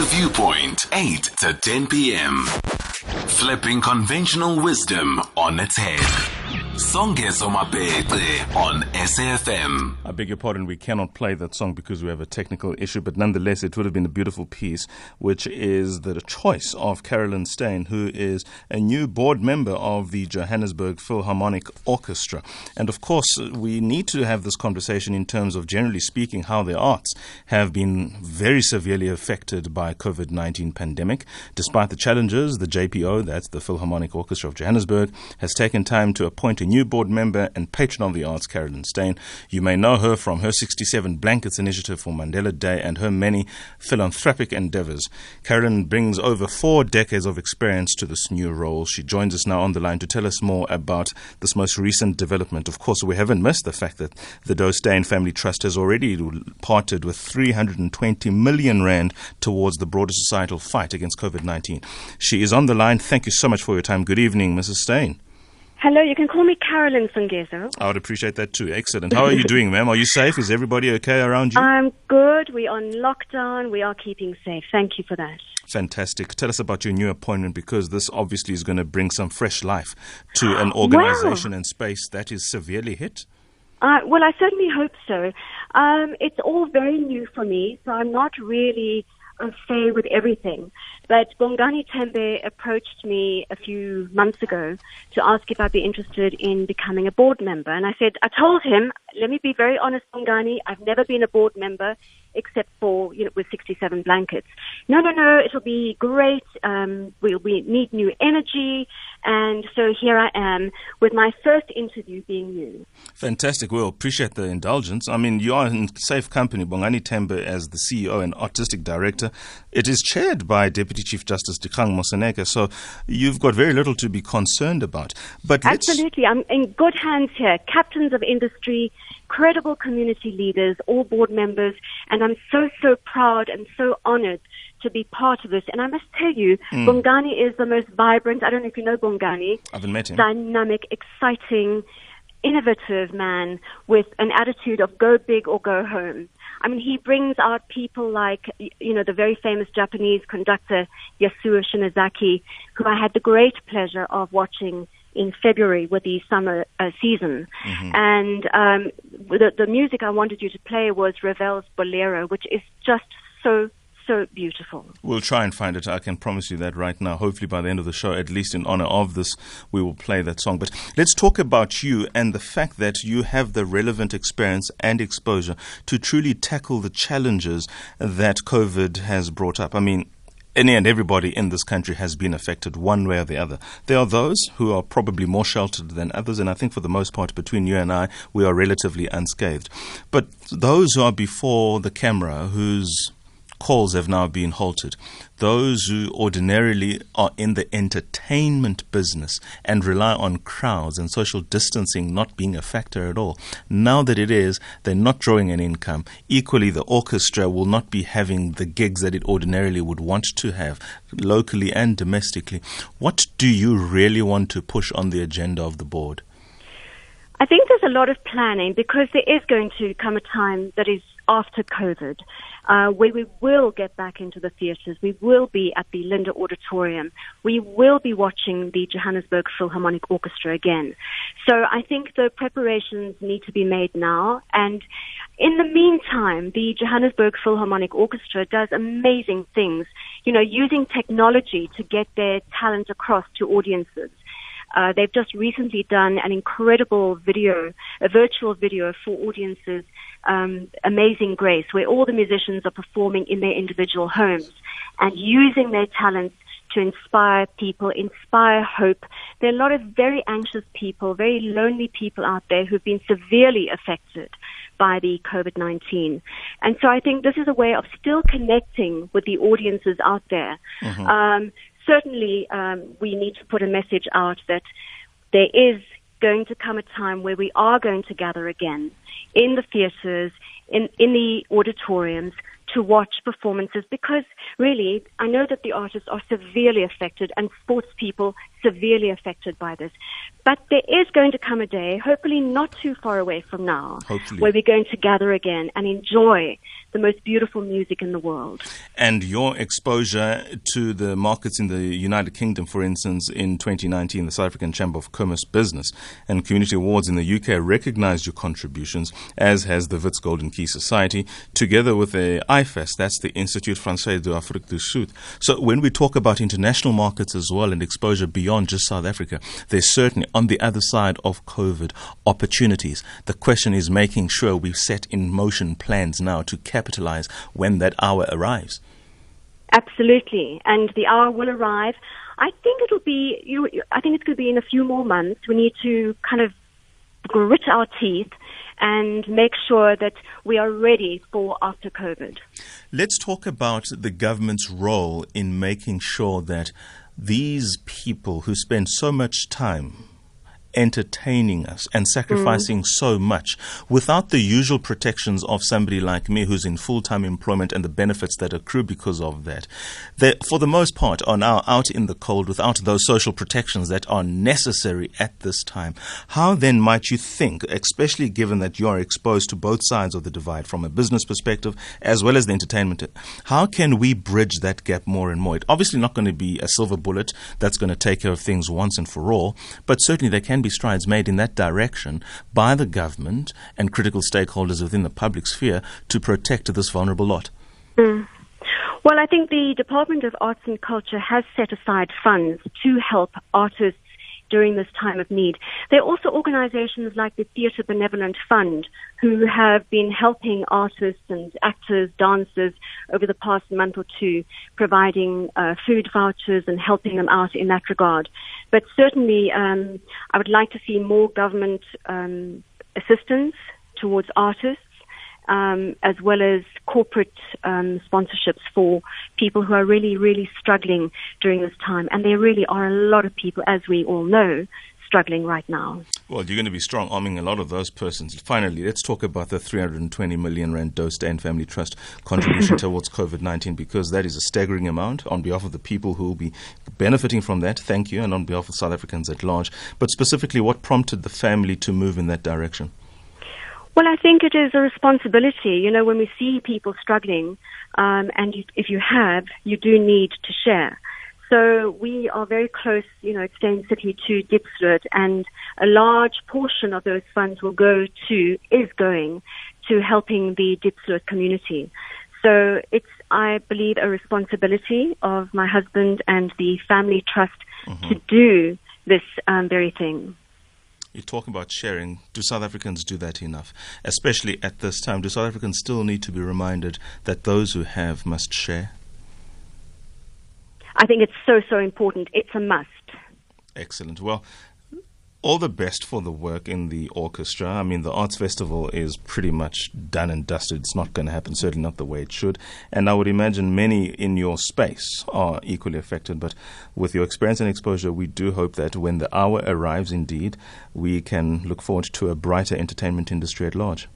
The Viewpoint, 8 to 10 p.m. Flipping conventional wisdom on its head. Mabece on SAFM. I beg your pardon, we cannot play that song because we have a technical issue, but nonetheless, it would have been a beautiful piece, which is the choice of Carolyn Steyn, who is a new board member of the Johannesburg Philharmonic Orchestra. And of course, we need to have this conversation in terms of, generally speaking, how the arts have been very severely affected by COVID-19 pandemic. Despite the challenges, the JPO, that's the Philharmonic Orchestra of Johannesburg, has taken time to appoint a new board member and patron of the arts, Carolyn Steyn. You may know her from her 67 Blankets Initiative for Mandela Day and her many philanthropic endeavors. Carolyn brings over four decades of experience to this new role. She joins us now on the line to tell us more about this most recent development. Of course, we haven't missed the fact that the Douw Steyn Family Trust has already parted with 320 million rand towards the broader societal fight against COVID-19. She is on the line. Thank you so much for your time. Good evening, Mrs. Steyn. Hello, you can call me Carolyn Songezo. I would appreciate that too. Excellent. How are you doing, ma'am? Are you safe? Is everybody okay around you? I'm good. We're on lockdown. We are keeping safe. Thank you for that. Fantastic. Tell us about your new appointment because this obviously is going to bring some fresh life to an organization and space that is severely hit. Uh, well, I certainly hope so. Um, it's all very new for me, so I'm not really fait with everything. But Bongani Tembe approached me a few months ago to ask if I'd be interested in becoming a board member. And I said, I told him, let me be very honest, Bongani, I've never been a board member except for, you know, with 67 blankets. No, no, no, it'll be great. Um, we'll, we need new energy. And so here I am with my first interview being you. Fantastic. Well, appreciate the indulgence. I mean, you are in safe company. Bongani Tembe as the CEO and artistic director. It is chaired by Deputy Chief Justice Dikgang Moseneke. So you've got very little to be concerned about. But Absolutely. I'm in good hands here. Captains of industry, credible community leaders, all board members, and I'm so, so proud and so honored to be part of this. And I must tell you, mm. Bongani is the most vibrant, I don't know if you know Bongani. I haven't met him. Dynamic, exciting, innovative man with an attitude of go big or go home. I mean, he brings out people like, you know, the very famous Japanese conductor Yasuo Shinozaki, who I had the great pleasure of watching in February with the summer uh, season. Mm-hmm. And um, the, the music I wanted you to play was Ravel's Bolero, which is just so so beautiful. We'll try and find it. I can promise you that right now. Hopefully, by the end of the show, at least in honor of this, we will play that song. But let's talk about you and the fact that you have the relevant experience and exposure to truly tackle the challenges that COVID has brought up. I mean, any and everybody in this country has been affected one way or the other. There are those who are probably more sheltered than others, and I think for the most part, between you and I, we are relatively unscathed. But those who are before the camera, whose calls have now been halted. Those who ordinarily are in the entertainment business and rely on crowds and social distancing not being a factor at all, now that it is, they're not drawing an income. Equally, the orchestra will not be having the gigs that it ordinarily would want to have, locally and domestically. What do you really want to push on the agenda of the board? I think there's a lot of planning because there is going to come a time that is after COVID, uh, where we will get back into the theatres. We will be at the Linder Auditorium. We will be watching the Johannesburg Philharmonic Orchestra again. So I think the preparations need to be made now. And in the meantime, the Johannesburg Philharmonic Orchestra does amazing things, you know, using technology to get their talent across to audiences. Uh, they've just recently done an incredible video, a virtual video for audiences, um, Amazing Grace, where all the musicians are performing in their individual homes and using their talents to inspire people, inspire hope. There are a lot of very anxious people, very lonely people out there who've been severely affected by the COVID-19. And so I think this is a way of still connecting with the audiences out there. Mm-hmm. Um, certainly um, we need to put a message out that there is going to come a time where we are going to gather again in the theatres, in, in the auditoriums to watch performances because really I know that the artists are severely affected and sports people severely affected by this. But there is going to come a day, hopefully not too far away from now, hopefully. where we're going to gather again and enjoy the most beautiful music in the world. And your exposure to the markets in the United Kingdom, for instance, in 2019, the South African Chamber of Commerce Business and Community Awards in the UK recognized your contributions, as has the Wits Golden Key Society, together with the IFES, that's the Institut Français de So when we talk about international markets as well and exposure beyond just South Africa, there's certainly on the other side of COVID opportunities. The question is making sure we've set in motion plans now to capitalize when that hour arrives. Absolutely, and the hour will arrive. I think it'll be. You I think it's going to be in a few more months. We need to kind of grit our teeth and make sure that we are ready for after COVID. Let's talk about the government's role in making sure that these people who spend so much time entertaining us and sacrificing mm. so much without the usual protections of somebody like me who's in full time employment and the benefits that accrue because of that. They, for the most part, are now out in the cold without those social protections that are necessary at this time. How then might you think, especially given that you are exposed to both sides of the divide from a business perspective as well as the entertainment, how can we bridge that gap more and more? It's obviously not going to be a silver bullet that's going to take care of things once and for all, but certainly there can can be strides made in that direction by the government and critical stakeholders within the public sphere to protect this vulnerable lot. Mm. Well, I think the Department of Arts and Culture has set aside funds to help artists during this time of need. There are also organizations like the Theatre Benevolent Fund who have been helping artists and actors, dancers over the past month or two, providing uh, food vouchers and helping them out in that regard. But certainly, um, I would like to see more government um, assistance towards artists um, as well as corporate um, sponsorships for people who are really, really struggling during this time. And there really are a lot of people, as we all know, struggling right now. Well, you're going to be strong arming a lot of those persons. Finally, let's talk about the 320 million rand Douw Steyn Family Trust contribution towards COVID 19 because that is a staggering amount on behalf of the people who will be benefiting from that. Thank you, and on behalf of South Africans at large. But specifically, what prompted the family to move in that direction? Well, I think it is a responsibility. You know, when we see people struggling, um, and you, if you have, you do need to share. So we are very close, you know, Steyn City to Diepsloot, and a large portion of those funds will go to, is going to helping the Diepsloot community. So it's, I believe, a responsibility of my husband and the family trust mm-hmm. to do this um, very thing. You talk about sharing. Do South Africans do that enough? Especially at this time, do South Africans still need to be reminded that those who have must share? I think it's so, so important. It's a must. Excellent. Well, all the best for the work in the orchestra. I mean, the Arts Festival is pretty much done and dusted. It's not going to happen, certainly not the way it should. And I would imagine many in your space are equally affected. But with your experience and exposure, we do hope that when the hour arrives, indeed, we can look forward to a brighter entertainment industry at large.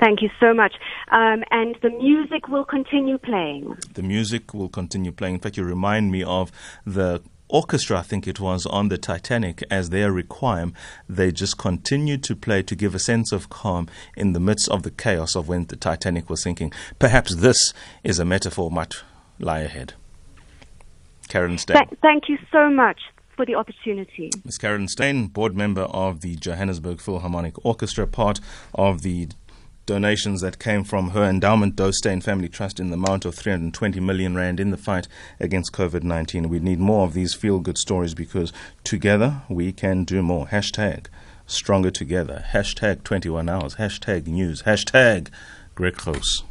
Thank you so much. Um, and the music will continue playing. The music will continue playing. In fact, you remind me of the orchestra, I think it was, on the Titanic as their requiem, they just continued to play to give a sense of calm in the midst of the chaos of when the Titanic was sinking. Perhaps this is a metaphor might lie ahead. Karen Steyn. Th- thank you so much for the opportunity. Ms. Karen Steyn, board member of the Johannesburg Philharmonic Orchestra, part of the donations that came from her endowment Douw Steyn Family Trust in the amount of 320 million rand in the fight against COVID-19. We need more of these feel-good stories because together we can do more. Hashtag stronger together. Hashtag 21 hours. Hashtag news. Hashtag Greg Gross.